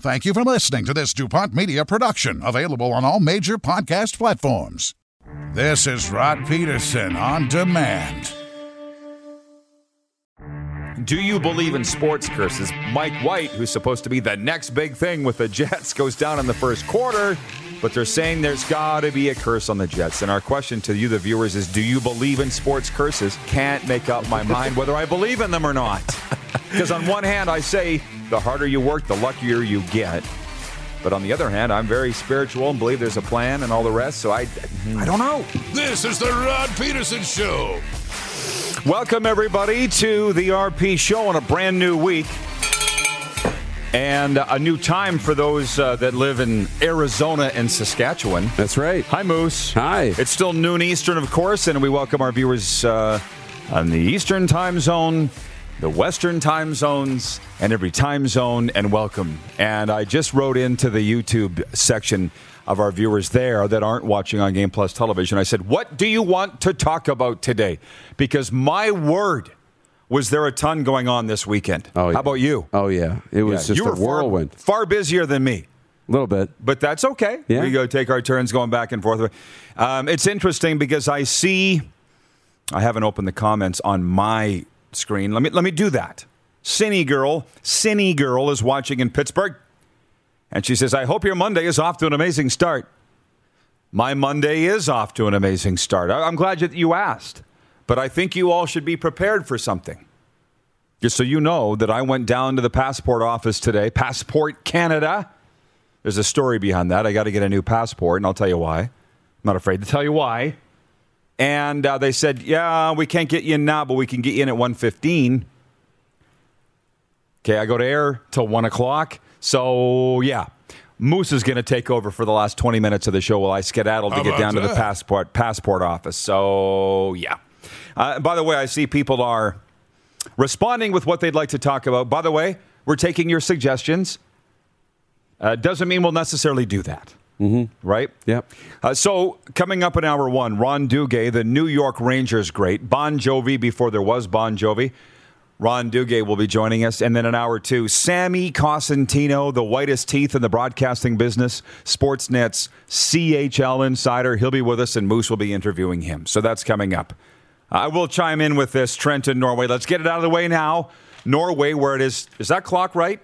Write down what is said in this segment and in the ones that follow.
Thank you for listening to this DuPont Media production, available on all major podcast platforms. This is Rod Peterson on demand. Do you believe in sports curses? Mike White, who's supposed to be the next big thing with the Jets, goes down in the first quarter, but they're saying there's got to be a curse on the Jets. And our question to you, the viewers, is do you believe in sports curses? Can't make up my mind whether I believe in them or not. Because on one hand, I say the harder you work, the luckier you get. But on the other hand, I'm very spiritual and believe there's a plan and all the rest, so I, I don't know. This is the Rod Peterson Show. Welcome, everybody, to the RP Show on a brand new week and a new time for those uh, that live in Arizona and Saskatchewan. That's right. Hi, Moose. Hi. It's still noon Eastern, of course, and we welcome our viewers uh, on the Eastern time zone, the Western time zones, and every time zone, and welcome. And I just wrote into the YouTube section of our viewers there that aren't watching on Game Plus television. I said, What do you want to talk about today? Because my word, was there a ton going on this weekend? Oh, yeah. How about you? Oh yeah, it was Yeah, just a were far- whirlwind. Far, busier than me. A little bit. But that's okay. Yeah. We go take our turns going back and forth. Um, it's interesting because I see. I haven't opened the comments on my screen. Let me let me do that. Cinny girl, Cinny girl is watching in Pittsburgh, and she says, "I hope your Monday is off to an amazing start." My Monday is off to an amazing start. I'm glad that you asked, but I think you all should be prepared for something. Just so you know that I went down to the passport office today, Passport Canada. There's a story behind that. I got to get a new passport, and I'll tell you why. I'm not afraid to tell you why. And uh, they said, "Yeah, we can't get you in now, but we can get you in at 1:15." Okay, I go to air till one o'clock. So yeah, Moose is going to take over for the last 20 minutes of the show while I skedaddle to How get down to the passport passport office. So yeah. Uh, by the way, I see people are responding with what they'd like to talk about. By the way, we're taking your suggestions. Uh, doesn't mean we'll necessarily do that. Mm-hmm. Right? Yep. Uh, so, coming up in hour one, Ron Duguay, the New York Rangers great, Bon Jovi before there was Bon Jovi. Ron Duguay will be joining us. And then in hour two, Sammy Cosentino, the whitest teeth in the broadcasting business, Sportsnet's CHL insider. He'll be with us, and Moose will be interviewing him. So that's coming up. I will chime in with this, Trent Trenton, Norway. Let's get it out of the way now. Norway, where it is, is that clock right?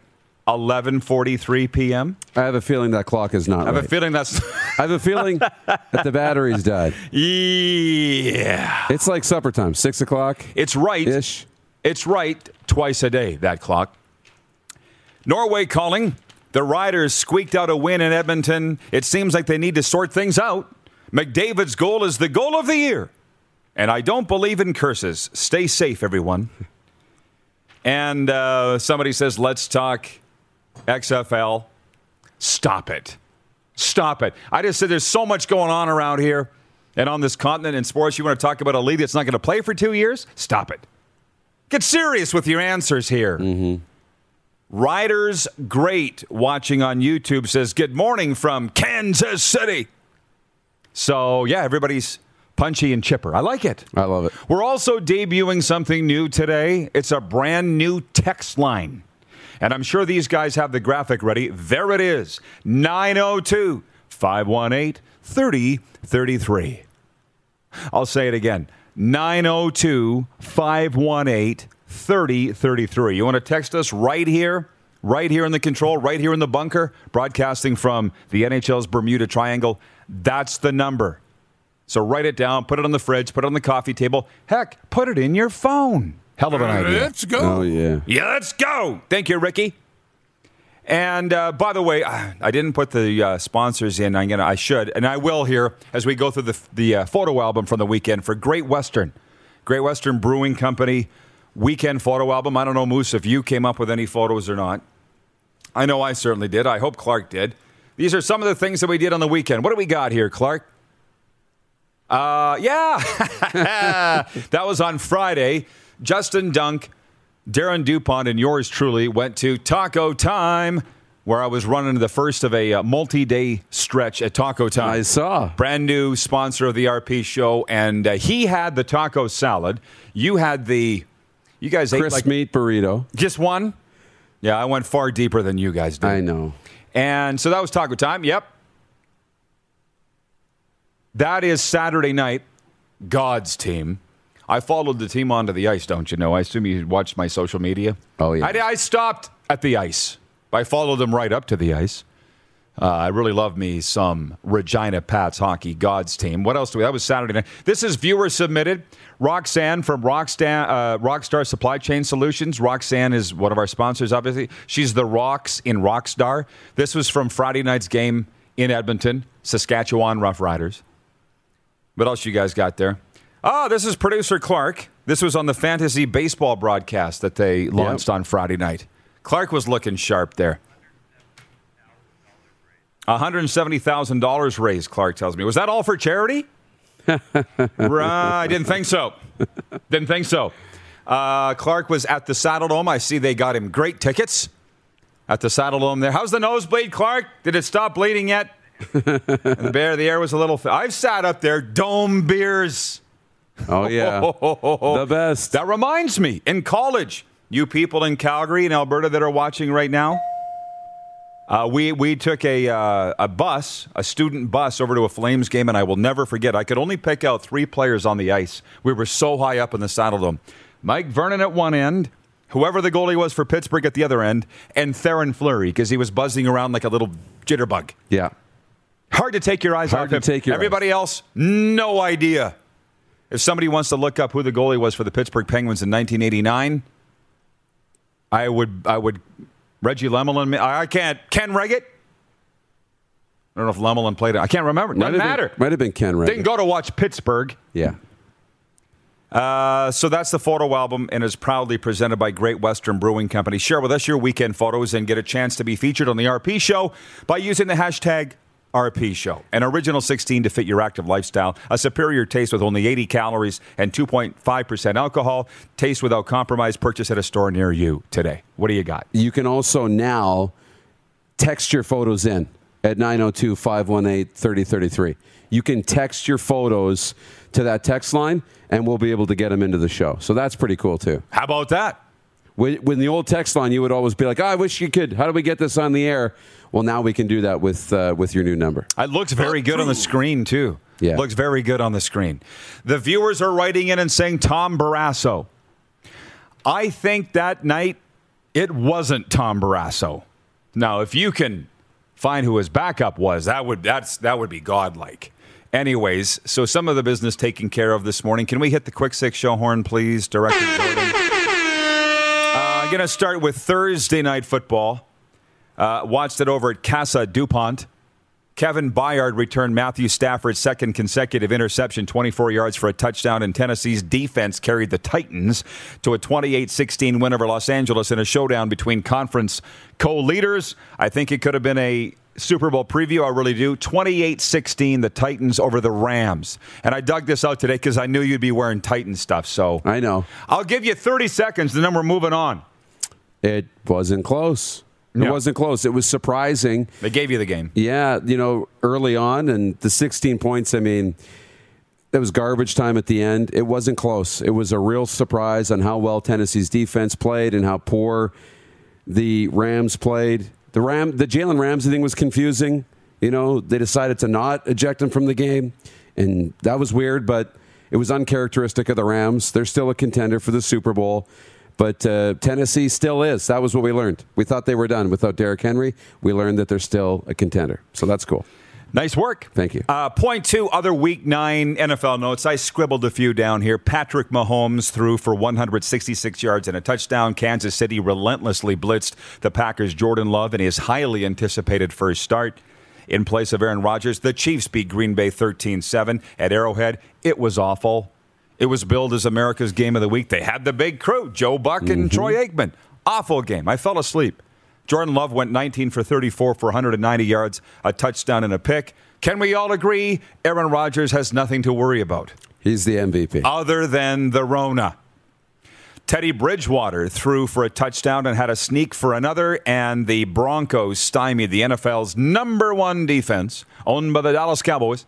11:43 p.m. I have a feeling that clock is not I have right. a feeling that's I have a feeling that the battery's died. yeah. It's like supper time, six o'clock It's right. ish. It's right twice a day, that clock. Norway calling. The Riders squeaked out a win in Edmonton. It seems like they need to sort things out. McDavid's goal is the goal of the year. And I don't believe in curses. Stay safe, everyone. And uh, somebody says, let's talk XFL. Stop it. Stop it. I just said there's so much going on around here and on this continent in sports. You want to talk about a league that's not going to play for two years? Stop it. Get serious with your answers here. Mm-hmm. Riders Great watching on YouTube says, Good morning from Kansas City. So, yeah, everybody's punchy and chipper. I like it. I love it. We're also debuting something new today. It's a brand new text line. And I'm sure these guys have the graphic ready. There it is 902 518 3033. I'll say it again 902 518 3033. You want to text us right here right here in the control, right here in the bunker, broadcasting from the NHL's Bermuda Triangle. That's the number. So write it down, put it on the fridge, put it on the coffee table. Heck, put it in your phone. Hell of an idea. Let's go. Oh yeah. Yeah, let's go. Thank you, Ricky. And uh, by the way, I didn't put the uh, sponsors in. I'm gonna, I should, and I will here as we go through the the uh, photo album from the weekend for Great Western, Great Western Brewing Company weekend photo album. I don't know, Moose, if you came up with any photos or not. I know I certainly did. I hope Clark did. These are some of the things that we did on the weekend. What do we got here, Clark? Uh, yeah, that was on Friday. Justin Dunk, Darren Dupont, and yours truly went to Taco Time, where I was running the first of a uh, multi-day stretch at Taco Time. I saw. Brand new sponsor of the RP show, and uh, he had the taco salad. You had the, you guys ate Crisp like meat burrito. just one. Yeah, I went far deeper than you guys did. I know. And so that was Taco Time. Yep. That is Saturday night, God's team. I followed the team onto the ice, don't you know? I assume you watched my social media. Oh, yeah. I, I stopped at the ice. I followed them right up to the ice. Uh, I really love me some Regina Pats hockey God's team. What else do we? That was Saturday night. This is viewer submitted. Roxanne from Rockstar, uh, Rockstar Supply Chain Solutions. Roxanne is one of our sponsors, obviously. She's the Rocks in Rockstar. This was from Friday night's game in Edmonton, Saskatchewan Roughriders. What else you guys got there? Oh, this is producer Clark. This was on the fantasy baseball broadcast that they launched on Friday night. Clark was looking sharp there. $170,000 raised, Clark tells me. Was that all for charity? right, I didn't think so. Didn't think so. Uh, Clark was at the Saddle Dome. I see they got him great tickets at the Saddle Dome there. How's the nosebleed, Clark? Did it stop bleeding yet? The bear, the air was a little. I've sat up there, dome beers. Oh yeah. the best. That reminds me, in college, you people in Calgary and Alberta that are watching right now, uh, we we took a uh, a bus, a student bus, over to a Flames game, and I will never forget. I could only pick out three players on the ice. We were so high up in the Saddle Dome. Mike Vernon at one end, whoever the goalie was for Pittsburgh at the other end, and Theoren Fleury because he was buzzing around like a little jitterbug. Yeah. Hard to take your eyes Hard off to him. take your Everybody else, no idea. If somebody wants to look up who the goalie was for the Pittsburgh Penguins in 1989, I would, I would, Reggie Lemelin. I can't. Ken Wregget. I don't know if Lemelin played it. I can't remember. Might Doesn't matter. Been, might have been Ken Ray. Didn't go to watch Pittsburgh. Yeah. Uh, so that's the photo album and is proudly presented by Great Western Brewing Company. Share with us your weekend photos and get a chance to be featured on the RP Show by using the hashtag RP Show. An original 16 to fit your active lifestyle, a superior taste with only 80 calories and 2.5% alcohol. Taste without compromise. Purchase at a store near you today. What do you got? You can also now text your photos in at 902 518 3033. You can text your photos to that text line, and we'll be able to get them into the show. So that's pretty cool, too. How about that? When, the old text line, you would always be like, oh, I wish you could. How do we get this on the air? Well, now we can do that with, uh, with your new number. It looks very good on the screen, too. Yeah. Looks very good on the screen. The viewers are writing in and saying Tom Barrasso. I think that night it wasn't Tom Barrasso. Now, if you can find who his backup was, that would that's that would be godlike. Anyways, so some of the business taken care of this morning. Can we hit the quick six show horn, please, Director Jordan? I'm going to start with Thursday night football. Uh, watched it over at Casa DuPont. Kevin Byard returned Matthew Stafford's second consecutive interception, 24 yards for a touchdown, and Tennessee's defense carried the Titans to a 28 16 win over Los Angeles in a showdown between conference co leaders. I think it could have been a Super Bowl preview. I really do. 28 16, the Titans over the Rams. And I dug this out today because I knew you'd be wearing Titan stuff. So I know. I'll give you 30 seconds, and then we're moving on. It wasn't close. It Yeah. wasn't close. It was surprising. They gave you the game. Yeah, you know, early on and the 16 points, I mean, it was garbage time at the end. It wasn't close. It was a real surprise on how well Tennessee's defense played and how poor the Rams played. The Ram the Jalen Ramsey thing was confusing. You know, they decided to not eject him from the game, and that was weird, but it was uncharacteristic of the Rams. They're still a contender for the Super Bowl. But uh, Tennessee still is. That was what we learned. We thought they were done without Derrick Henry. We learned that they're still a contender. So that's cool. Nice work. Thank you. Uh, point two, other week nine NFL notes. I scribbled a few down here. Patrick Mahomes threw for 166 yards and a touchdown. Kansas City relentlessly blitzed the Packers' Jordan Love in his highly anticipated first start. In place of Aaron Rodgers, the Chiefs beat Green Bay 13 7 at Arrowhead. It was awful. It was billed as America's game of the week. They had the big crew, Joe Buck and mm-hmm. Troy Aikman. Awful game. I fell asleep. Jordan Love went 19 for 34 for 190 yards, a touchdown, and a pick. Can we all agree Aaron Rodgers has nothing to worry about? He's the MVP. Other than the Rona. Teddy Bridgewater threw for a touchdown and had a sneak for another, and the Broncos stymied the NFL's number one defense, owned by the Dallas Cowboys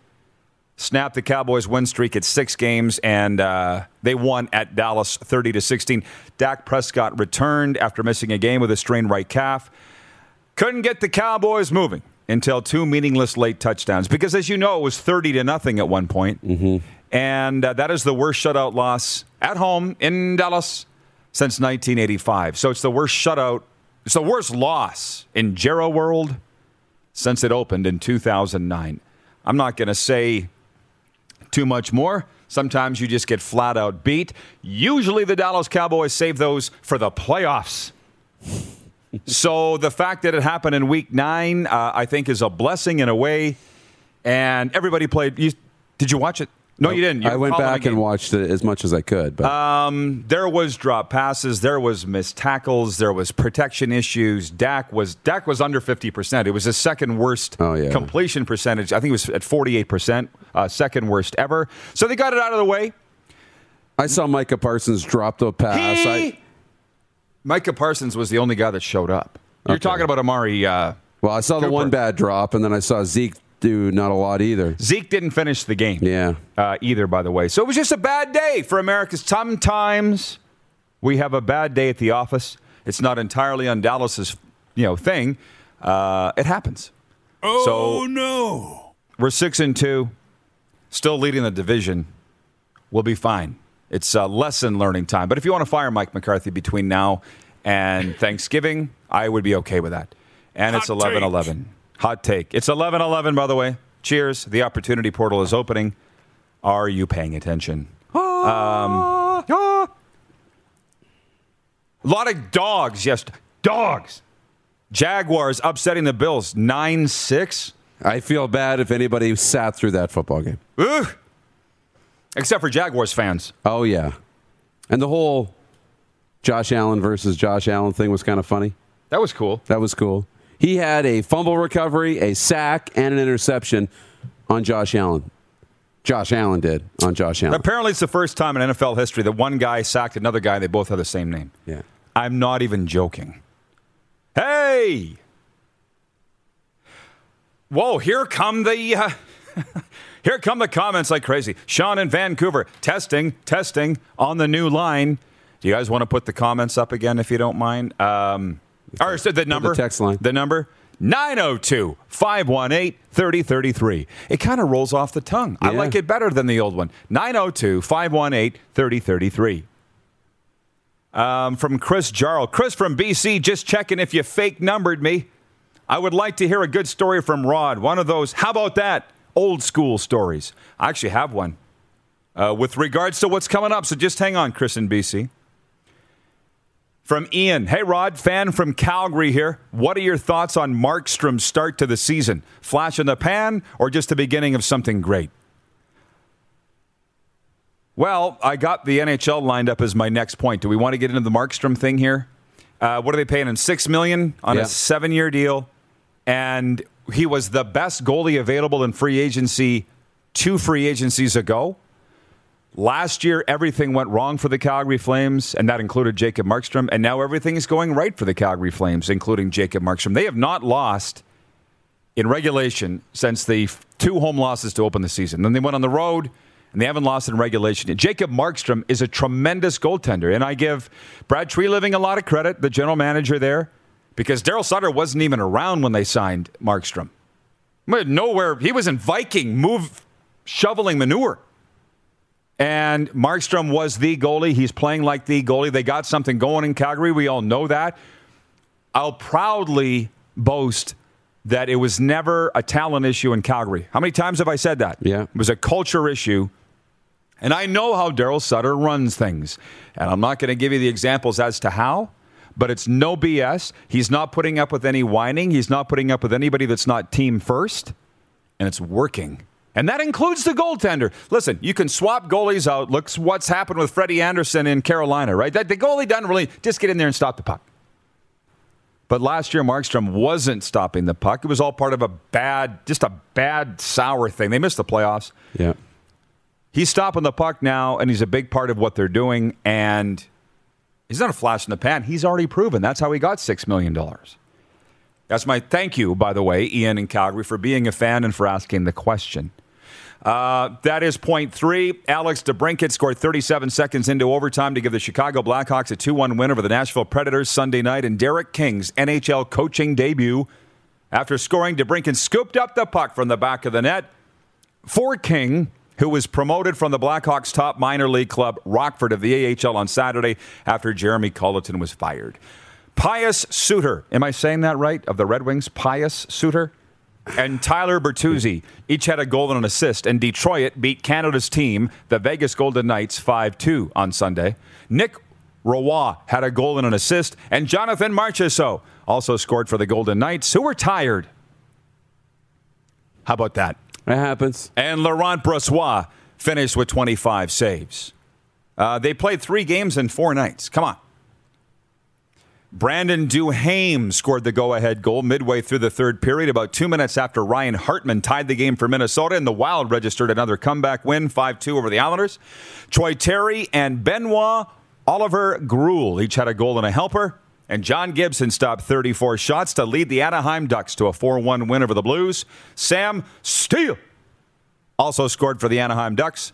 snapped the Cowboys' win streak at six games, and uh, they won at Dallas 30 to 16. Dak Prescott returned after missing a game with a strained right calf. Couldn't get the Cowboys moving until two meaningless late touchdowns, because as you know, it was 30 to nothing at one point. Mm-hmm. and uh, that is the worst shutout loss at home in Dallas since 1985. So it's the worst shutout. It's the worst loss in Jerry World since it opened in 2009. I'm not going to say too much more. Sometimes you just get flat out beat. Usually the Dallas Cowboys save those for the playoffs. so the fact that it happened in week nine, uh, I think, is a blessing in a way. And everybody played. You, did you watch it? No, you didn't. You I went back and watched it as much as I could. But um, there was drop passes, there was missed tackles, there was protection issues. Dak was Dak was under fifty percent. It was his second worst oh, yeah. completion percentage. I think it was at forty eight percent, uh, second worst ever. So they got it out of the way. I saw Micah Parsons drop the pass. He, I, Micah Parsons was the only guy that showed up. You're okay. talking about Amari. Uh, well, I saw Cooper. the one bad drop, and then I saw Zeke do not a lot either. Zeke didn't finish the game. Yeah. Uh, either, by the way. So it was just a bad day for America. Sometimes we have a bad day at the office. It's not entirely on Dallas's, you know, thing. Uh, it happens. Oh so no! We're six and two, still leading the division. We'll be fine. It's uh, lesson learning time. But if you want to fire Mike McCarthy between now and Thanksgiving, I would be okay with that. And Hot it's 11 11. Hot take. It's 11 11, by the way. Cheers. The opportunity portal is opening. Are you paying attention? Um, a lot of dogs. Yes, dogs. Jaguars upsetting the Bills 9 6. I feel bad if anybody sat through that football game. Ugh. Except for Jaguars fans. Oh, yeah. And the whole Josh Allen versus Josh Allen thing was kind of funny. That was cool. That was cool. He had a fumble recovery, a sack, and an interception on Josh Allen. Josh Allen did on Josh Allen. Apparently, it's the first time in NFL history that one guy sacked another guy. They both have the same name. Yeah. I'm not even joking. Hey! Whoa! Here come the uh, here come the comments like crazy. Sean in Vancouver testing, testing on the new line. Do you guys want to put the comments up again if you don't mind? Um, or so the number? The text line. The number? 902 518 3033. It kind of rolls off the tongue. Yeah. I like it better than the old one. 902 518 3033. Um, from Chris Jarl. Chris from BC, just checking if you fake numbered me. I would like to hear a good story from Rod. One of those, how about that? Old school stories. I actually have one uh, with regards to what's coming up. So just hang on, Chris in BC. From Ian. Hey, Rod, fan from Calgary here. What are your thoughts on Markstrom's start to the season? Flash in the pan or just the beginning of something great? Well, I got the NHL lined up as my next point. Do we want to get into the Markstrom thing here? Uh, what are they paying him? Six million on yeah. a seven-year deal, and he was the best goalie available in free agency two free agencies ago. Last year, everything went wrong for the Calgary Flames, and that included Jacob Markstrom. And now everything is going right for the Calgary Flames, including Jacob Markstrom. They have not lost in regulation since the two home losses to open the season. Then they went on the road, and they haven't lost in regulation. Jacob Markstrom is a tremendous goaltender, and I give Brad Treliving a lot of credit, the general manager there, because Daryl Sutter wasn't even around when they signed Markstrom. Nowhere. He was in Viking, move shoveling manure And Markstrom was the goalie. He's playing like the goalie. They got something going in Calgary. We all know that. I'll proudly boast that it was never a talent issue in Calgary. How many times have I said that? Yeah. It was a culture issue. And I know how Daryl Sutter runs things. And I'm not going to give you the examples as to how, but it's no BS. He's not putting up with any whining. He's not putting up with anybody that's not team first. And it's working. And that includes the goaltender. Listen, you can swap goalies out. Look what's happened with Freddie Andersen in Carolina, right? That the goalie doesn't really just get in there and stop the puck. But last year, Markstrom wasn't stopping the puck. It was all part of a bad, just a bad, sour thing. They missed the playoffs. Yeah. He's stopping the puck now, and he's a big part of what they're doing. And he's not a flash in the pan. He's already proven that's how he got $6 million. That's my thank you, by the way, Ian in Calgary, for being a fan and for asking the question. Uh, that is point three. Alex DeBrincat scored 37 seconds into overtime to give the Chicago Blackhawks a 2 1 win over the Nashville Predators Sunday night. And Derek King's NHL coaching debut. After scoring, DeBrincat scooped up the puck from the back of the net for King, who was promoted from the Blackhawks' top minor league club, Rockford of the AHL, on Saturday after Jeremy Colliton was fired. Pius Suter, am I saying that right? Of the Red Wings, Pius Suter? And Tyler Bertuzzi each had a goal and an assist, and Detroit beat Canada's team, the Vegas Golden Knights, 5 2 on Sunday. Nick Roy had a goal and an assist, and Jonathan Marchessault also scored for the Golden Knights, who were tired. How about that? That happens. And Laurent Brossoit finished with 25 saves. Uh, they played three games in four nights. Come on. Brandon Duhaime scored the go ahead goal midway through the third period, about two minutes after Ryan Hartman tied the game for Minnesota, and the Wild registered another comeback win 5 2 over the Islanders. Troy Terry and Benoit Oliver Groulx each had a goal and a helper, and John Gibson stopped 34 shots to lead the Anaheim Ducks to a 4 1 win over the Blues. Sam Steel also scored for the Anaheim Ducks.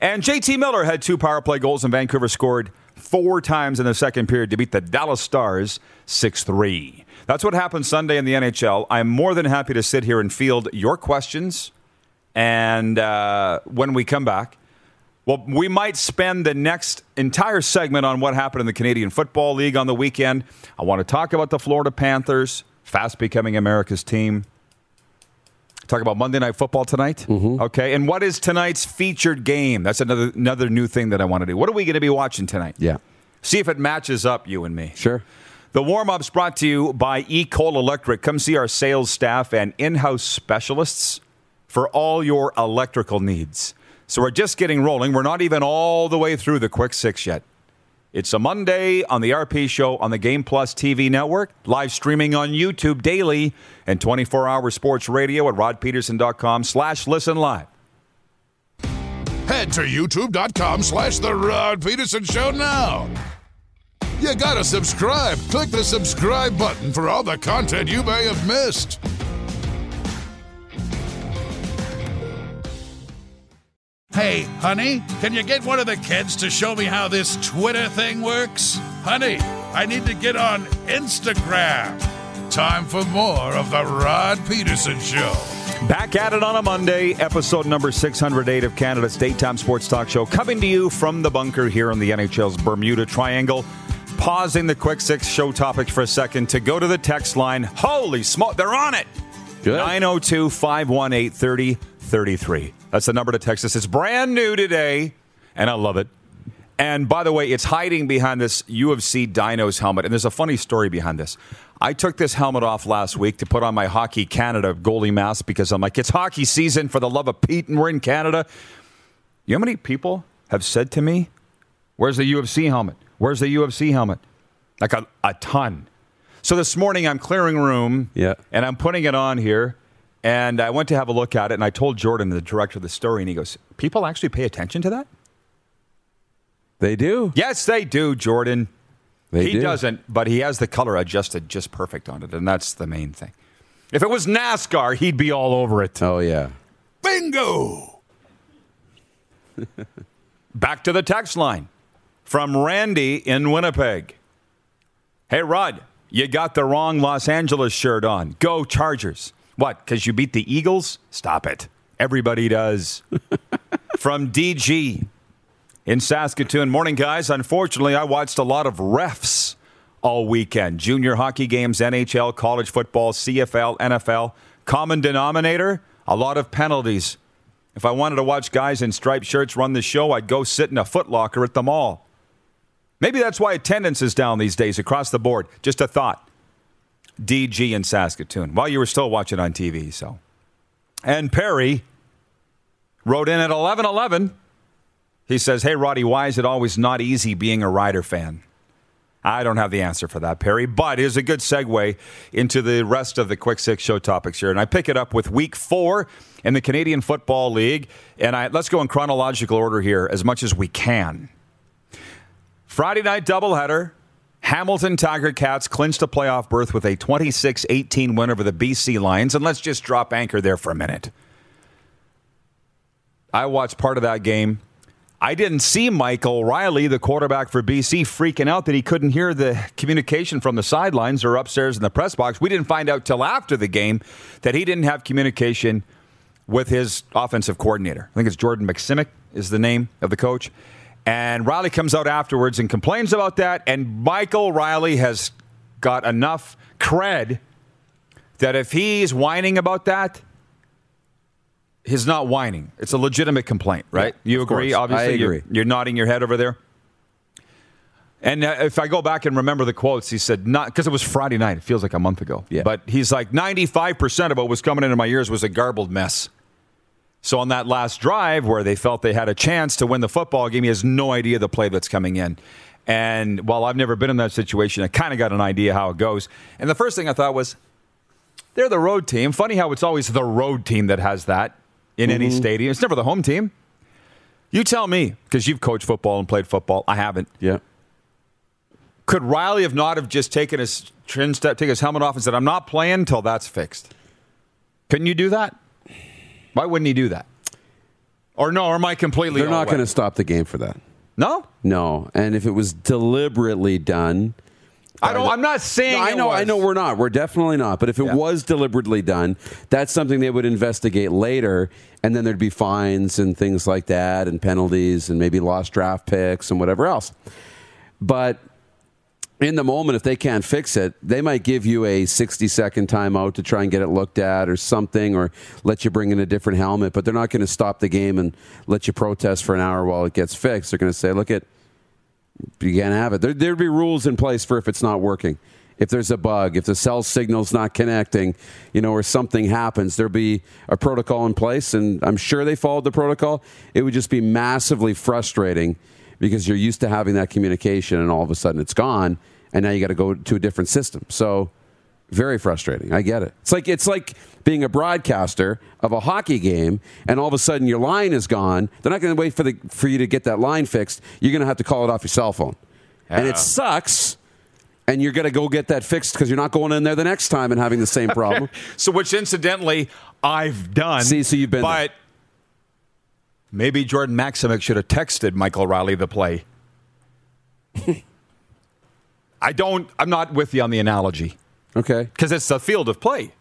And JT Miller had two power play goals, and Vancouver scored four times in the second period to beat the Dallas Stars 6 3. That's what happened Sunday in the NHL. I'm more than happy to sit here and field your questions. And uh, when we come back, well, we might spend the next entire segment on what happened in the Canadian Football League on the weekend. I want to talk about the Florida Panthers, fast becoming America's team. Talk about Monday Night Football tonight. Mm-hmm. Okay. And what is tonight's featured game? That's another another new thing that I want to do. What are we going to be watching tonight? Yeah. See if it matches up, you and me. Sure. The warm up's brought to you by Ecol Electric. Come see our sales staff and in house specialists for all your electrical needs. So we're just getting rolling. We're not even all the way through the quick six yet. It's a Monday on the RP Show on the Game Plus TV network, live streaming on YouTube daily, and 24-hour sports radio at rodpeterson.com slash listen live. Head to youtube.com slash The Rod Peterson Show now. You gotta subscribe. Click the subscribe button for all the content you may have missed. Hey, honey, can you get one of the kids to show me how this Twitter thing works? Honey, I need to get on Instagram. Time for more of The Rod Peterson Show. Back at it on a Monday, episode number 608 of Canada's Daytime Sports Talk Show, coming to you from the bunker here in the NHL's Bermuda Triangle. Pausing the quick six show topics for a second to go to the text line. Holy smoke, they're on it! Good. 902 518 3033. That's the number to text us. It's brand new today, and I love it. And by the way, it's hiding behind this UFC Dinos helmet. And there's a funny story behind this. I took this helmet off last week to put on my Hockey Canada goalie mask because I'm like, it's hockey season for the love of Pete, and we're in Canada. You know how many people have said to me, Where's the UFC helmet? Where's the UFC helmet? Like a, a ton. So this morning I'm clearing room Yeah. and I'm putting it on here. And I went to have a look at it and I told Jordan, the director of the story, and he goes, People actually pay attention to that? They do. Yes, they do, Jordan. They he do. doesn't, but he has the color adjusted just perfect on it, and that's the main thing. If it was NASCAR, he'd be all over it. Oh yeah. Bingo! Back to the text line from Randy in Winnipeg. Hey, Rod, you got the wrong Los Angeles shirt on. Go Chargers. What, because you beat the Eagles? Stop it. Everybody does. from DG. in Saskatoon. Morning, guys. Unfortunately, I watched a lot of refs all weekend junior hockey games, NHL, college football, CFL, NFL. Common denominator a lot of penalties. If I wanted to watch guys in striped shirts run the show, I'd go sit in a footlocker at the mall. Maybe that's why attendance is down these days across the board. Just a thought. DG in Saskatoon. while you were still watching on TV, so. And Perry wrote in at 1111. He says, Hey, Roddy, why is it always not easy being a Rider fan? I don't have the answer for that, Perry, but it is a good segue into the rest of the Quick Six show topics here. And I pick it up with week four in the Canadian Football League. And I, let's go in chronological order here as much as we can. Friday night doubleheader. Hamilton Tiger Cats clinched a playoff berth with a 26 18 win over the BC Lions. And let's just drop anchor there for a minute. I watched part of that game. I didn't see Michael Reilly, the quarterback for BC, freaking out that he couldn't hear the communication from the sidelines or upstairs in the press box. We didn't find out till after the game that he didn't have communication with his offensive coordinator. I think it's Jordan Maksymic is the name of the coach. And Reilly comes out afterwards and complains about that. And Michael Reilly has got enough cred that if he's whining about that, he's not whining. It's a legitimate complaint, right? Yeah, you agree? course. Obviously, I agree. You're, you're nodding your head over there. And uh, if I go back and remember the quotes, he said not because it was Friday night. It feels like a month ago. Yeah. But he's like 95% of what was coming into my ears was a garbled mess. So on that last drive where they felt they had a chance to win the football game, he has no idea the play that's coming in. And while I've never been in that situation, I kind of got an idea how it goes. And the first thing I thought was, they're the road team. Funny how it's always the road team that has that in any mm-hmm. stadium. It's never the home team. You tell me, because you've coached football and played football. I haven't. Yeah. Could Reilly have not have just taken his chin step, take his helmet off, and said, "I'm not playing until that's fixed"? Couldn't you do that? Why wouldn't he do that? Or no? Or am I completely? They're not going to stop the game for that. No, No. And if it was deliberately done, I don't. I'm not saying. No, I it know, I know we're not. We're definitely not. But if it Yeah. was deliberately done, that's something they would investigate later, and then there'd be fines and things like that, and penalties, and maybe lost draft picks and whatever else. But in the moment, if they can't fix it, they might give you a 60 second timeout to try and get it looked at or something, or let you bring in a different helmet. But they're not going to stop the game and let you protest for an hour while it gets fixed. They're going to say, look at you can't have it. There, there'd be rules in place for if it's not working. If there's a bug, if the cell signal's not connecting, you know, or something happens, there'd be a protocol in place. And I'm sure they followed the protocol. It would just be massively frustrating because you're used to having that communication and all of a sudden it's gone. And now you got to go to a different system. So very frustrating. I get it. It's like it's like being a broadcaster of a hockey game, and all of a sudden your line is gone. They're not going to wait for the for you to get that line fixed. You're going to have to call it off your cell phone, and it sucks. And you're going to go get that fixed because you're not going in there the next time and having the same problem. So, which incidentally, I've done. See, so you've been But maybe Jordan Maximic should have texted Michael Reilly the play. I don't. I'm not with you on the analogy Okay. because it's the field of play.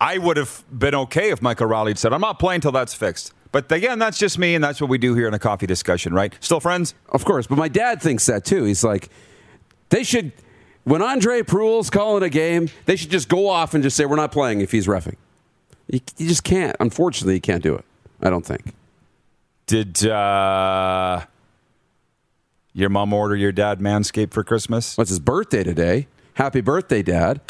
I would have been okay if Michael Reilly had said, "I'm not playing until that's fixed." But again, that's just me, and that's what we do here in a coffee discussion, right? Still friends? Of course, but my dad thinks that too. He's like, they should, when Andre Proulx's calling a game, they should just go off and just say, we're not playing if he's refing. You, you just can't. Unfortunately, you can't do it. I don't think. Did uh, your mom order your dad Manscaped for Christmas? What's his birthday today? Happy birthday, Dad.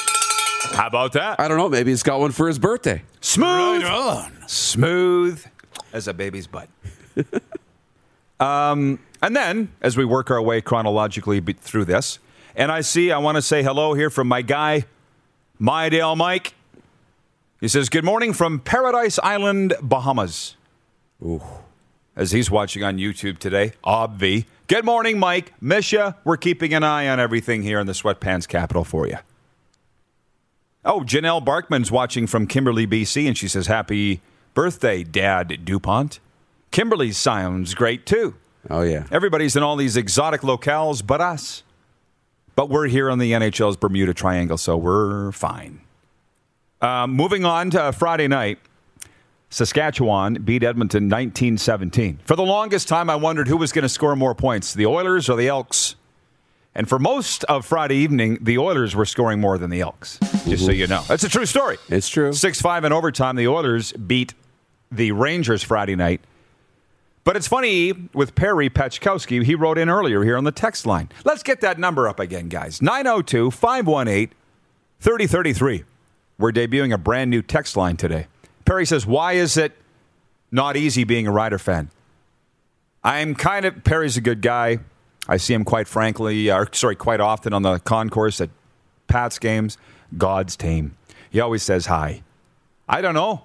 How about that? I don't know. Maybe he's got one for his birthday. Smooth. Right on. smooth as a baby's butt. um, and then, as we work our way chronologically be- through this, and I see, I want to say hello here from my guy, Mydale Mike. He says, Good morning from Paradise Island, Bahamas. As he's watching on YouTube today, Obvi. Good morning, Mike. Miss ya. We're keeping an eye on everything here in the sweatpants capital for you. Oh, Janelle Barkman's watching from Kimberley, BC, and she says, Happy birthday, Dad DuPont. Kimberley sounds great too. Oh, yeah. Everybody's in all these exotic locales but us. But we're here on the NHL's Bermuda Triangle, so we're fine. Um, moving on to Friday night. Saskatchewan beat Edmonton 1917. For the longest time, I wondered who was going to score more points, the Oilers or the Elks. And for most of Friday evening, the Oilers were scoring more than the Elks, just so you know. That's a true story. It's true. 6 5 in overtime, the Oilers beat the Rangers Friday night. But it's funny with Perry Pachkowski, he wrote in earlier here on the text line. Let's get that number up again, guys 902 518 3033. We're debuting a brand new text line today. Perry says, Why is it not easy being a Rider fan? I'm kind of, Perry's a good guy. I see him quite frankly, uh, or sorry, quite often on the concourse at Pat's games. God's team. He always says hi. I don't know.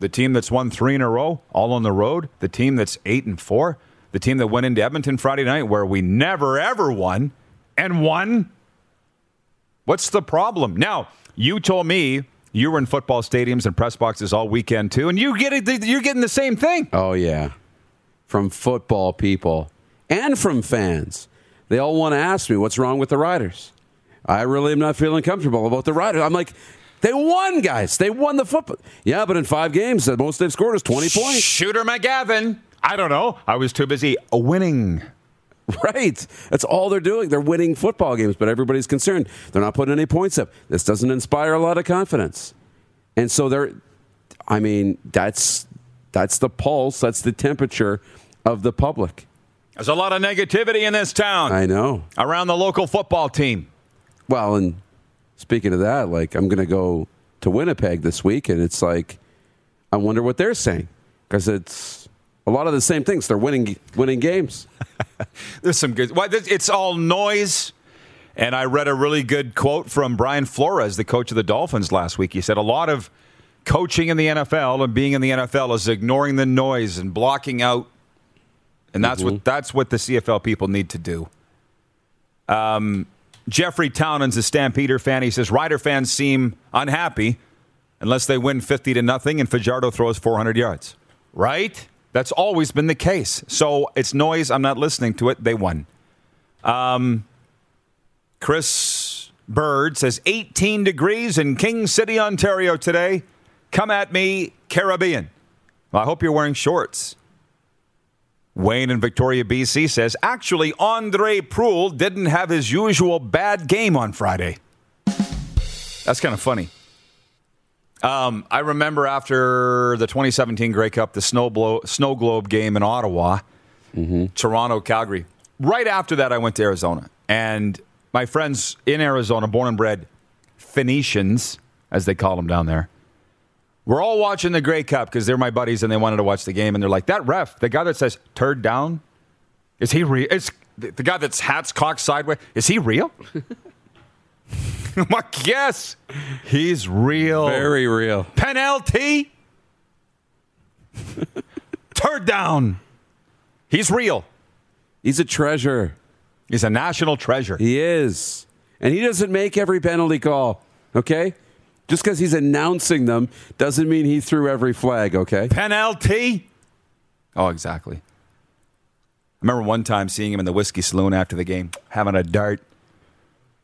The team that's won three in a row, all on the road. The team that's eight and four. The team that went into Edmonton Friday night where we never ever won and won. What's the problem? Now, you told me you were in football stadiums and press boxes all weekend too, and you get it, you're getting the same thing. Oh, yeah. From football people and from fans. They all want to ask me what's wrong with the Riders. I really am not feeling comfortable about the Riders. I'm like, they won, guys. They won the football. Yeah, but in five games, the most they've scored is 20 points. Shooter McGavin. I don't know. I was too busy winning. Right. That's all they're doing. They're winning football games, but everybody's concerned. They're not putting any points up. This doesn't inspire a lot of confidence. And so they're I mean, that's that's the pulse, that's the temperature of the public. There's a lot of negativity in this town I know. around the local football team. Well, and speaking of that, like I'm going to go to Winnipeg this week, and it's like I wonder what they're saying because it's a lot of the same things. They're winning winning games. There's some good. Well, it's all noise. And I read a really good quote from Brian Flores, the coach of the Dolphins, last week. He said a lot of coaching in the NFL and being in the NFL is ignoring the noise and blocking out, and that's what that's what the CFL people need to do. Um, Jeffrey Townend's a Stampeder fan. He says Rider fans seem unhappy unless they win 50 to nothing and Fajardo throws 400 yards. Right? That's always been the case. So it's noise. I'm not listening to it. They won. Um, Chris Bird says 18 degrees in King City, Ontario today. Come at me, Caribbean. Well, I hope you're wearing shorts. Wayne in Victoria, BC says, actually, Andre Proulx didn't have his usual bad game on Friday. That's kind of funny. Um, I remember after the 2017 Grey Cup, the snow, blow, snow globe game in Ottawa, Toronto, Calgary. Right after that, I went to Arizona. And my friends in Arizona, born and bred Phoenicians, as they call them down there, we're all watching the Grey Cup because they're my buddies and they wanted to watch the game. And they're like, that ref, the guy that says turd down, is he real? Is the guy that's hats cocked sideways, is he real? Like, yes, he's real. Very real. Penalty. turd down. He's real. He's a treasure. He's a national treasure. He is. And he doesn't make every penalty call, okay? Just because he's announcing them doesn't mean he threw every flag, okay? Penalty. Oh, exactly. I remember one time seeing him in the whiskey saloon after the game, having a dart.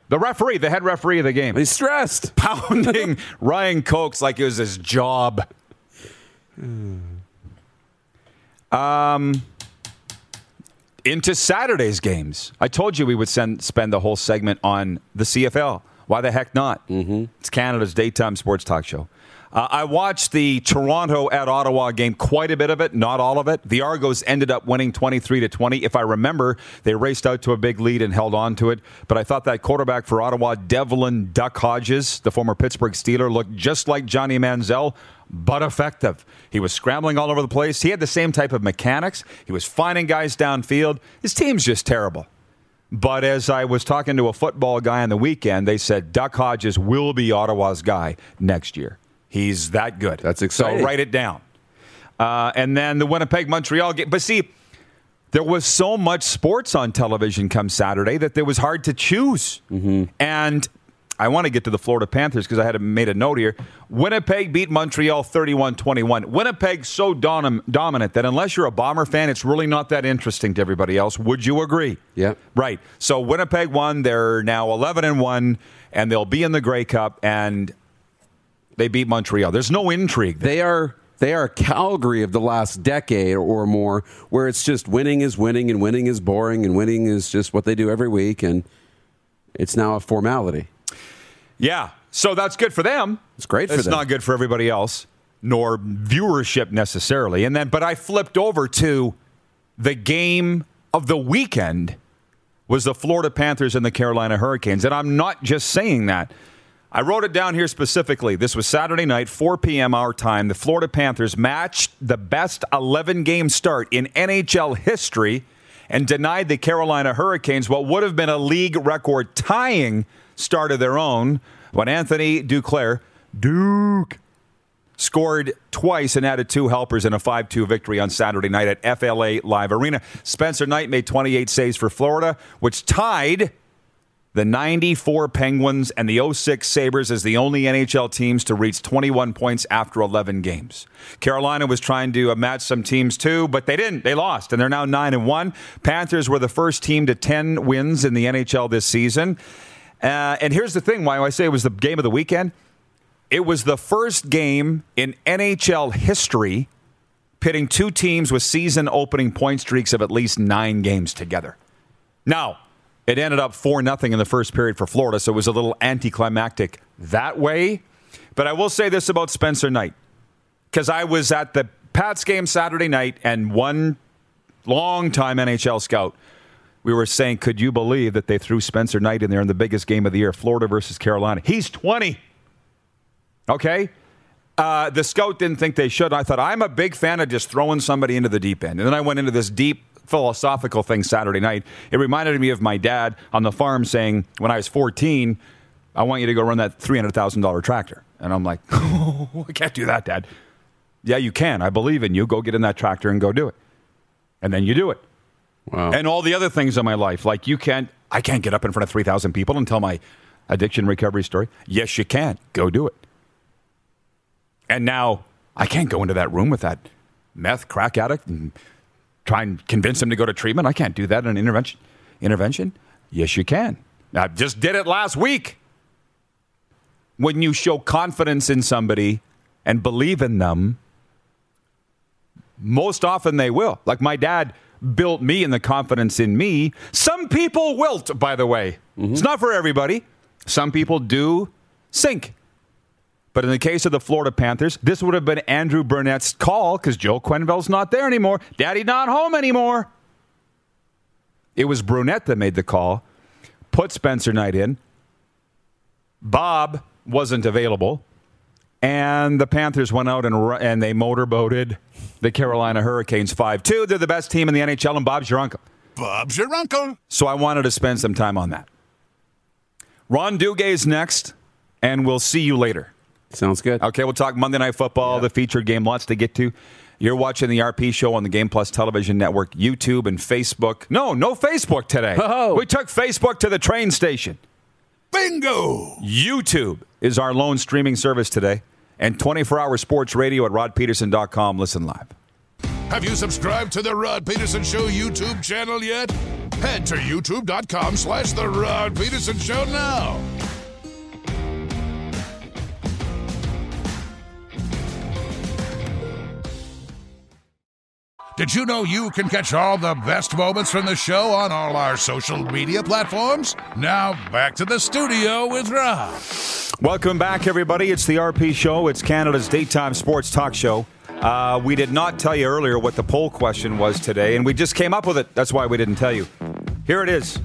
The referee, the head referee of the game, He's stressed. pounding Ryan Cokes like it was his job. Um, into Saturday's games. I told you we would send, spend the whole segment on the CFL. Why the heck not? Mm-hmm. It's Canada's daytime sports talk show. Uh, I watched the Toronto at Ottawa game, quite a bit of it, not all of it. The Argos ended up winning 23 to 20. If I remember, they raced out to a big lead and held on to it. But I thought that quarterback for Ottawa, Devlin Duck Hodges, the former Pittsburgh Steeler, looked just like Johnny Manziel, but effective. He was scrambling all over the place. He had the same type of mechanics. He was finding guys downfield. His team's just terrible. But as I was talking to a football guy on the weekend, they said Duck Hodges will be Ottawa's guy next year. He's that good. That's exciting. So write it down. Uh, and then the Winnipeg Montreal game. But see, there was so much sports on television come Saturday that it was hard to choose. And I want to get to the Florida Panthers because I had made a note here. Winnipeg beat Montreal 31 21. Winnipeg's so dom- dominant that unless you're a Bomber fan, it's really not that interesting to everybody else. Would you agree? Yeah. Right. So Winnipeg won. They're now 11 and 1, and they'll be in the Grey Cup, and they beat Montreal. There's no intrigue. There. They are They are Calgary of the last decade or more, where it's just winning is winning and winning is boring and winning is just what they do every week, and it's now a formality. Yeah, so that's good for them. It's great for it's them. not good for everybody else, nor viewership necessarily. And then, but I flipped over to the game of the weekend was the Florida Panthers and the Carolina Hurricanes, and I'm not just saying that. I wrote it down here specifically. This was Saturday night, 4 p.m. our time. The Florida Panthers matched the best 11 game start in NHL history and denied the Carolina Hurricanes what would have been a league record tying start of their own when Anthony Duclair, Duke, scored twice and added two helpers in a 5 2 victory on Saturday night at FLA Live Arena. Spencer Knight made 28 saves for Florida, which tied the 94 Penguins and the 06 Sabres as the only NHL teams to reach 21 points after 11 games. Carolina was trying to match some teams too, but they didn't. They lost, and they're now 9 and 1. Panthers were the first team to 10 wins in the NHL this season. Uh, and here's the thing why do I say it was the game of the weekend. It was the first game in NHL history pitting two teams with season opening point streaks of at least nine games together. Now, it ended up 4 nothing in the first period for Florida, so it was a little anticlimactic that way. But I will say this about Spencer Knight because I was at the Pats game Saturday night, and one long-time NHL scout, we were saying, could you believe that they threw Spencer Knight in there in the biggest game of the year, Florida versus Carolina? He's 20. Okay? Uh, the scout didn't think they should. I thought, I'm a big fan of just throwing somebody into the deep end. And then I went into this deep philosophical thing Saturday night. It reminded me of my dad on the farm saying, when I was 14, I want you to go run that $300,000 tractor. And I'm like, oh, I can't do that, Dad. Yeah, you can. I believe in you. Go get in that tractor and go do it. And then you do it. Wow. And all the other things in my life. Like you can't, I can't get up in front of 3,000 people and tell my addiction recovery story. Yes, you can. Go do it. And now I can't go into that room with that meth crack addict and try and convince them to go to treatment. I can't do that in an intervention. Intervention? Yes, you can. I just did it last week. When you show confidence in somebody and believe in them, most often they will. Like my dad built me and the confidence in me. Some people wilt, by the way. It's mm-hmm. not for everybody. Some people do sink. But in the case of the Florida Panthers, this would have been Andrew Brunette's call because Joe Quenneville's not there anymore. Daddy not home anymore. It was Brunette that made the call, put Spencer Knight in. Bob wasn't available. And the Panthers went out and, and they motorboated the Carolina Hurricanes 5 2. They're the best team in the NHL, and Bob's your uncle. Bob's your uncle. So I wanted to spend some time on that. Ron Duguay's next, and we'll see you later. Sounds good. Okay, we'll talk Monday Night Football, the featured game, lots to get to. You're watching the RP show on the Game Plus Television Network, YouTube, and Facebook. No, no Facebook today. Oh. We took Facebook to the train station. Bingo. YouTube is our lone streaming service today, and 24 hour sports radio at rodpedersen.com. Listen live. Have you subscribed to the Rod Pedersen Show YouTube channel yet? Head to youtube.com slash the Rod Pedersen Show now. Did you know you can catch all the best moments from the show on all our social media platforms? Now back to the studio with Rob. Welcome back, everybody. It's the RP Show. It's Canada's daytime sports talk show. Uh, we did not tell you earlier what the poll question was today, and we just came up with it. That's why we didn't tell you. Here it is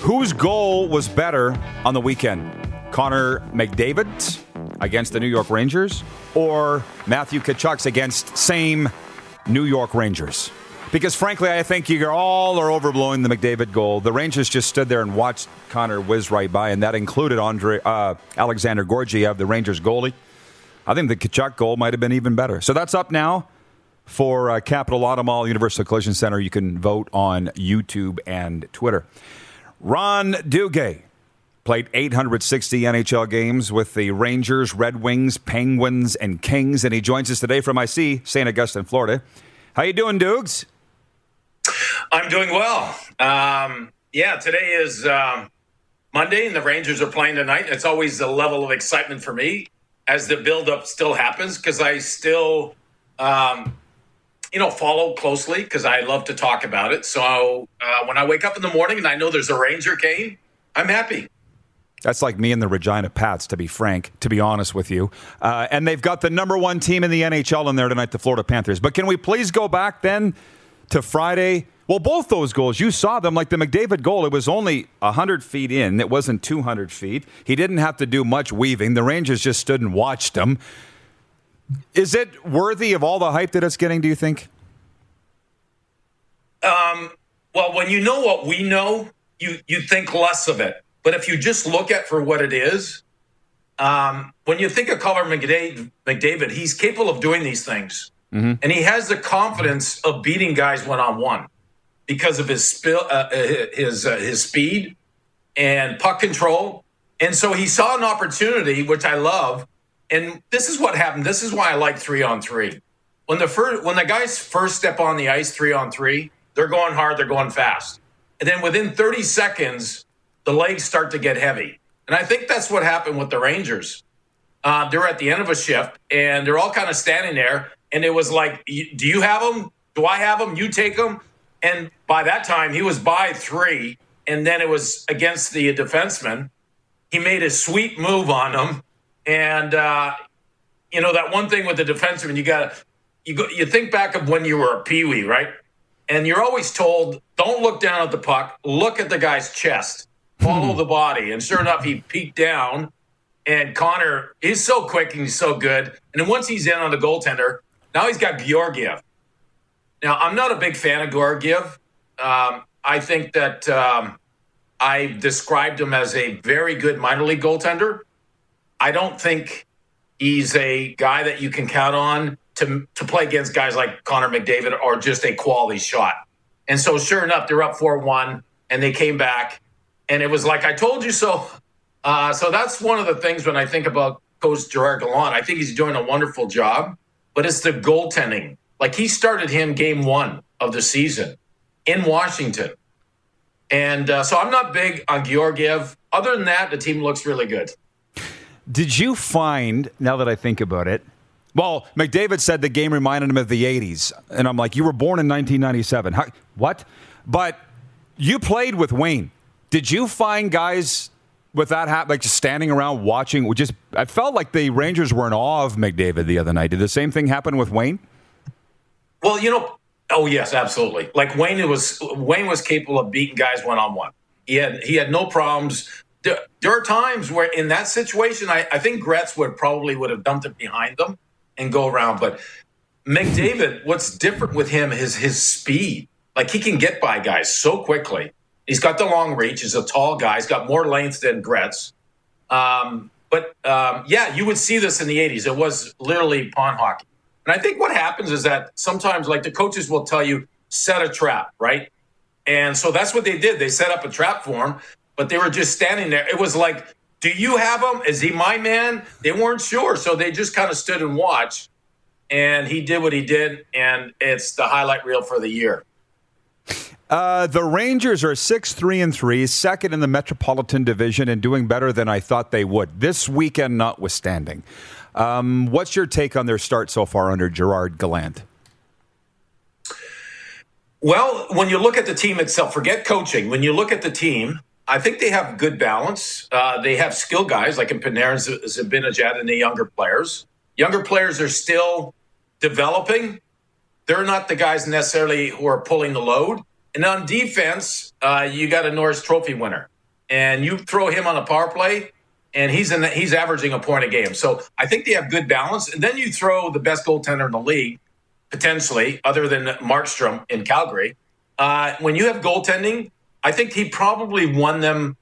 Whose goal was better on the weekend? Connor McDavid against the New York Rangers or Matthew Tkachuk's against same New York Rangers? Because frankly, I think you all are overblowing the McDavid goal. The Rangers just stood there and watched Connor whiz right by, and that included Andre uh, Alexander Georgiev, the Rangers goalie. I think the Tkachuk goal might have been even better. So that's up now for uh, Capital Auto Mall Universal Collision Center. You can vote on YouTube and Twitter. Ron Duguay played 860 NHL games with the Rangers, Red Wings, Penguins, and Kings, and he joins us today from IC, St. Augustine, Florida. How you doing, Dukes? I'm doing well. Um, yeah, today is um, Monday, and the Rangers are playing tonight. It's always a level of excitement for me. as the buildup still happens because I still, um, you know, follow closely because I love to talk about it. So uh, when I wake up in the morning and I know there's a Ranger game, I'm happy. That's like me and the Regina Pats, to be frank, to be honest with you. Uh, and they've got the number one team in the NHL in there tonight, the Florida Panthers. But can we please go back then to Friday? Well, both those goals, you saw them. Like the McDavid goal, it was only 100 feet in, it wasn't 200 feet. He didn't have to do much weaving. The Rangers just stood and watched him. Is it worthy of all the hype that it's getting, do you think? Um, well, when you know what we know, you, you think less of it. But if you just look at for what it is, um, when you think of McDavid, McDavid, he's capable of doing these things. Mm-hmm. And he has the confidence of beating guys one on one because of his spill, uh, uh, his uh, his speed and puck control. And so he saw an opportunity, which I love. And this is what happened. This is why I like three on three. When the first when the guys first step on the ice three on three, they're going hard, they're going fast. And then within 30 seconds, the legs start to get heavy. And I think that's what happened with the Rangers. Uh, they're at the end of a shift and they're all kind of standing there. And it was like, do you have them? Do I have them? You take them. And by that time, he was by three. And then it was against the defenseman. He made a sweet move on them. And, uh, you know, that one thing with the defenseman, you got to, you, go, you think back of when you were a peewee, right? And you're always told, don't look down at the puck, look at the guy's chest follow hmm. the body. And sure enough, he peeked down. And Connor is so quick and he's so good. And then once he's in on the goaltender, now he's got Georgiev. Now, I'm not a big fan of Georgiev. Um, I think that um, I described him as a very good minor league goaltender. I don't think he's a guy that you can count on to, to play against guys like Connor McDavid or just a quality shot. And so, sure enough, they're up 4 1 and they came back and it was like I told you so. Uh, so that's one of the things when I think about Coach Gerard Gallant. I think he's doing a wonderful job, but it's the goaltending. Like he started him game one of the season in Washington, and uh, so I'm not big on Georgiev. Other than that, the team looks really good. Did you find now that I think about it? Well, McDavid said the game reminded him of the '80s, and I'm like, you were born in 1997. How, what? But you played with Wayne. Did you find guys with that hat, like just standing around watching? Just I felt like the Rangers were in awe of McDavid the other night. Did the same thing happen with Wayne? Well, you know, oh yes, absolutely. Like Wayne was Wayne was capable of beating guys one on one. He had he had no problems. There, there, are times where in that situation, I, I think Gretz would probably would have dumped it behind them and go around. But McDavid, what's different with him is his speed. Like he can get by guys so quickly. He's got the long reach. He's a tall guy. He's got more length than Gretz. Um, but um, yeah, you would see this in the 80s. It was literally pond hockey. And I think what happens is that sometimes, like the coaches will tell you, set a trap, right? And so that's what they did. They set up a trap for him, but they were just standing there. It was like, do you have him? Is he my man? They weren't sure. So they just kind of stood and watched. And he did what he did. And it's the highlight reel for the year. Uh, the Rangers are six three and three, second in the Metropolitan Division, and doing better than I thought they would. This weekend, notwithstanding, um, what's your take on their start so far under Gerard Gallant? Well, when you look at the team itself, forget coaching. When you look at the team, I think they have good balance. Uh, they have skill guys like in Panarin, Zibanejad, and the younger players. Younger players are still developing. They're not the guys necessarily who are pulling the load and on defense, uh, you got a Norris Trophy winner, and you throw him on a power play, and he's in the, he's averaging a point a game. So I think they have good balance. And then you throw the best goaltender in the league, potentially, other than Markstrom in Calgary. Uh, when you have goaltending, I think he probably won them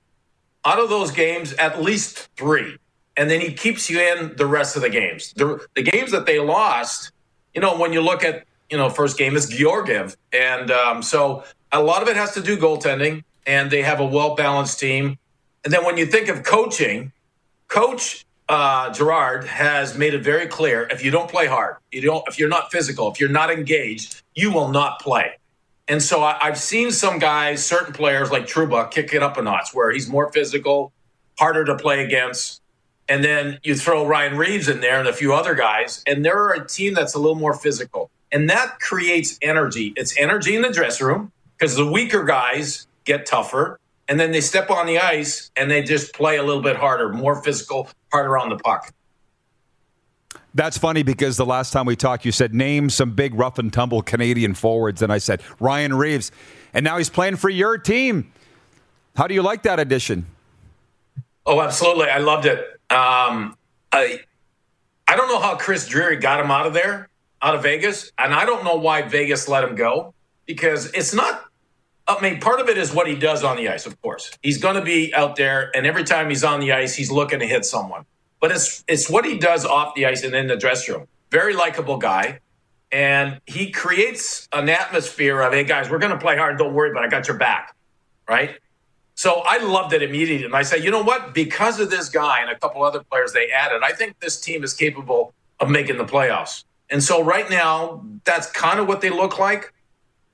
out of those games at least three, and then he keeps you in the rest of the games. The, the games that they lost, you know, when you look at you know first game is Georgiev, and um, so a lot of it has to do goaltending, and they have a well balanced team. And then when you think of coaching, Coach uh, Gerard has made it very clear: if you don't play hard, you don't, if you're not physical, if you're not engaged, you will not play. And so I, have seen some guys, certain players like Trouba, kick it up a notch, where he's more physical, harder to play against. And then you throw Ryan Reaves in there and a few other guys, and they're a team that's a little more physical. And that creates energy. It's energy in the dressing room because the weaker guys get tougher. And then they step on the ice and they just play a little bit harder, more physical, harder on the puck. That's funny because the last time we talked, you said name some big rough and tumble Canadian forwards, and I said Ryan Reaves, and now he's playing for your team. How do you like that addition? Oh, absolutely, I loved it. Um, I I don't know how Chris Drury got him out of there, out of Vegas, and I don't know why Vegas let him go because it's not. I mean, part of it is what he does on the ice. Of course, he's going to be out there, and every time he's on the ice, he's looking to hit someone but it's it's what he does off the ice and in the dressing room. Very likable guy, and he creates an atmosphere of hey guys, we're going to play hard. Don't worry, but I got your back, right? So I loved it immediately, and I said, you know what? Because of this guy and a couple other players they added, I think this team is capable of making the playoffs. And so right now, that's kind of what they look like,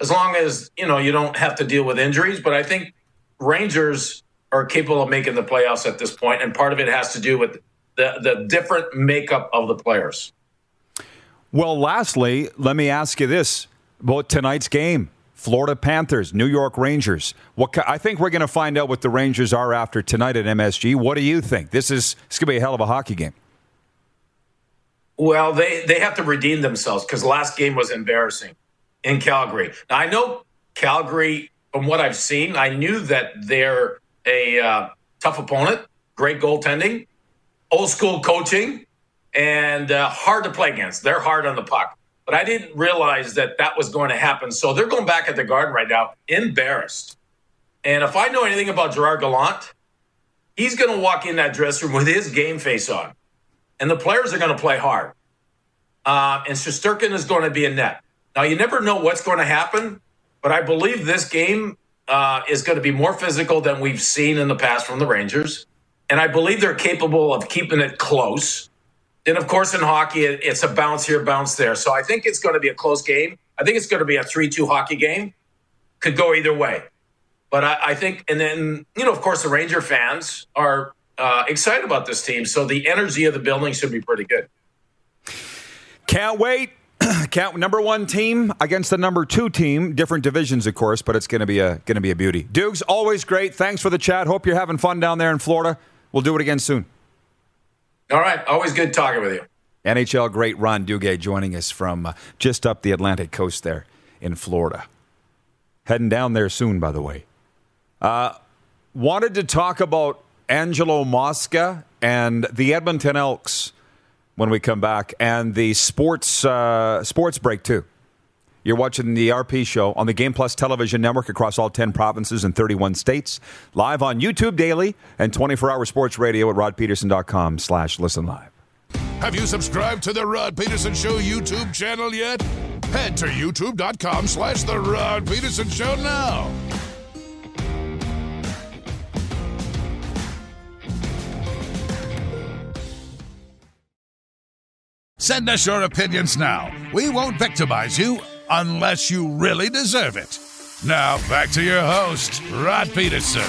as long as you know you don't have to deal with injuries. But I think Rangers are capable of making the playoffs at this point, and part of it has to do with the, the different makeup of the players. Well, lastly, let me ask you this about tonight's game. Florida Panthers, New York Rangers. What I think we're going to find out what the Rangers are after tonight at MSG. What do you think? This is this going to be a hell of a hockey game. Well, they they have to redeem themselves because last game was embarrassing in Calgary. Now I know Calgary, from what I've seen, I knew that they're a uh, tough opponent, great goaltending, old school coaching and uh, hard to play against. They're hard on the puck. But I didn't realize that that was going to happen. So they're going back at the garden right now, embarrassed. And if I know anything about Gerard Gallant, he's going to walk in that dressing room with his game face on. And the players are going to play hard. Uh, and Shesterkin is going to be in net. Now, you never know what's going to happen, but I believe this game uh, is going to be more physical than we've seen in the past from the Rangers and I believe they're capable of keeping it close. And of course, in hockey, it's a bounce here, bounce there. So I think it's going to be a close game. I think it's going to be a 3 2 hockey game. Could go either way. But I, I, think, and then, you know, of course, the Ranger fans are uh, excited about this team. So the energy of the building should be pretty good. Can't wait. Can't number one team against the number two team. Different divisions, of course, but it's going to be a going to be a beauty. Dukes, always great. Thanks for the chat. Hope you're having fun down there in Florida. We'll do it again soon. All right. Always good talking with you. NHL great Ron Duguay joining us from uh, just up the Atlantic coast there in Florida. Heading down there soon, by the way. Uh, wanted to talk about Angelo Mosca and the Edmonton Elks when we come back, and the sports uh, sports break too. You're watching the RP show on the Game Plus television network across all 10 provinces and 31 states. Live on YouTube daily and 24-hour sports radio at rodpedersen.com slash listen live. Have you subscribed to the Rod Pedersen Show YouTube channel yet? Head to youtube.com slash the Rod Pedersen Show now. Send us your opinions now. We won't victimize you unless you really deserve it. Now, back to your host, Rod Pedersen.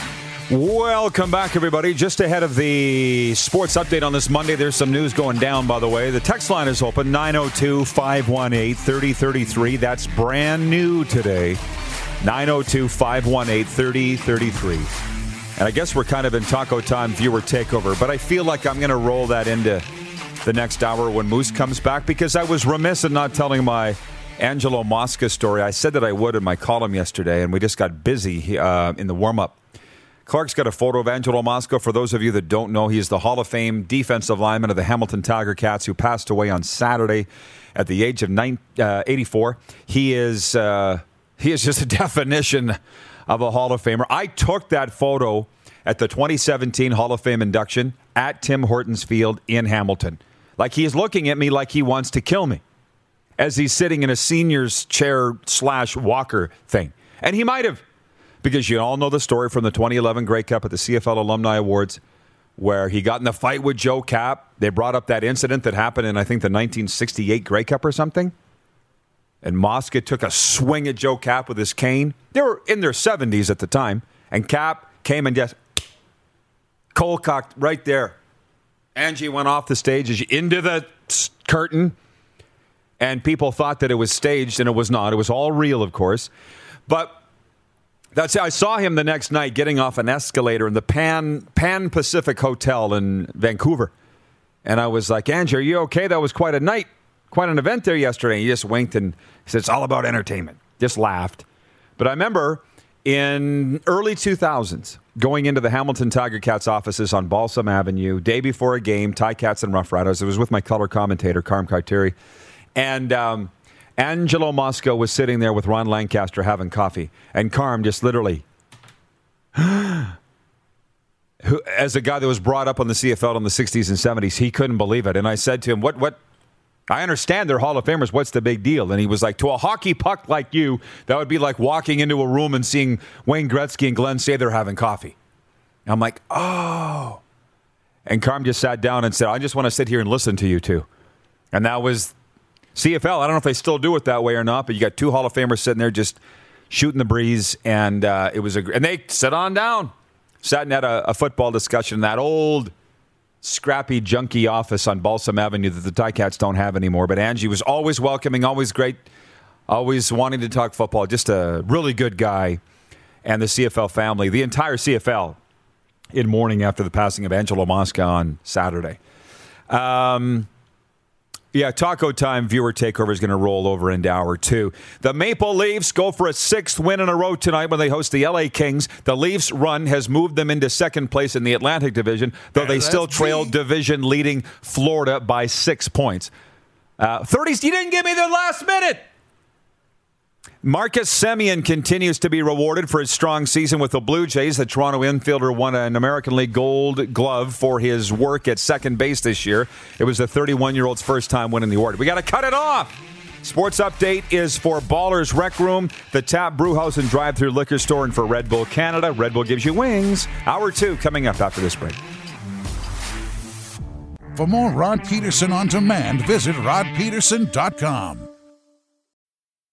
Welcome back, everybody. Just ahead of the sports update on this Monday, there's some news going down, by the way. The text line is open 902 518 3033. That's brand new today. 902 518 3033. And I guess we're kind of in taco time viewer takeover, but I feel like I'm going to roll that into the next hour when Moose comes back because I was remiss in not telling my Angelo Mosca story. I said that I would in my column yesterday, and we just got busy uh, in the warm up. Clark's got a photo of Angelo Mosca. For those of you that don't know, he's the Hall of Fame defensive lineman of the Hamilton Tiger Cats who passed away on Saturday at the age of nine, uh, 84. He is, uh, he is just a definition of a Hall of Famer. I took that photo at the 2017 Hall of Fame induction at Tim Hortons Field in Hamilton. Like he is looking at me like he wants to kill me as he's sitting in a senior's chair slash walker thing. And he might have, because you all know the story from the 2011 Grey Cup at the CFL Alumni Awards, where he got in the fight with Joe Kapp. They brought up that incident that happened in, I think, the 1968 Grey Cup or something. And Mosca took a swing at Joe Kapp with his cane. They were in their 70s at the time. And Kapp came and just cold cocked right there Angie went off the stage into the curtain, and people thought that it was staged, and it was not. It was all real, of course. But that's I saw him the next night getting off an escalator in the Pan Pan Pacific Hotel in Vancouver, and I was like, Angie, are you okay? That was quite a night, quite an event there yesterday. And he just winked and said, "It's all about entertainment." Just laughed. But I remember in early 2000s going into the Hamilton Tiger Cats offices on Balsam Avenue, day before a game, Ticats and Rough Riders. It was with my color commentator, Carm Carteri. And um, Angelo Mosca was sitting there with Ron Lancaster having coffee. And Carm just literally, who, as a guy that was brought up on the CFL in the 60s and 70s, he couldn't believe it. And I said to him, What, what, I understand they're Hall of Famers. What's the big deal? And he was like, to a hockey puck like you, that would be like walking into a room and seeing Wayne Gretzky and Glenn say they're having coffee. And I'm like, oh. And Carm just sat down and said, I just want to sit here and listen to you two. And that was CFL. I don't know if they still do it that way or not, but you got two Hall of Famers sitting there just shooting the breeze. And uh, it was a, and they sat on down, sat and had a, a football discussion in that old scrappy, junky office on Balsam Avenue that the Ticats don't have anymore. But Angie was always welcoming, always great, always wanting to talk football. Just a really good guy. And the CFL family, the entire CFL, in mourning after the passing of Angelo Mosca on Saturday. Um, yeah, Taco Time viewer takeover is going to roll over into hour two. The Maple Leafs go for a sixth win in a row tonight when they host the LA Kings. The Leafs' run has moved them into second place in the Atlantic Division, though they still trail division leading Florida by six points. Uh, 30s, you didn't give me the last minute. Marcus Semien continues to be rewarded for his strong season with the Blue Jays. The Toronto infielder won an American League Gold Glove for his work at second base this year. It was the 31 year old's first time winning the award. We got to cut it off. Sports update is for Ballers Rec Room, the Tap Brewhouse and Drive Through Liquor Store, and for Red Bull Canada. Red Bull gives you wings. Hour two coming up after this break. For more Rod Pedersen on demand, visit rodpedersen.com.